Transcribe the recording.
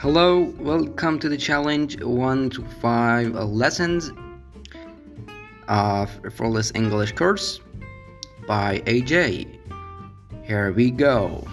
Hello, welcome to the challenge 1 to 5 lessons uh, of flawless English course by AJ. Here we go.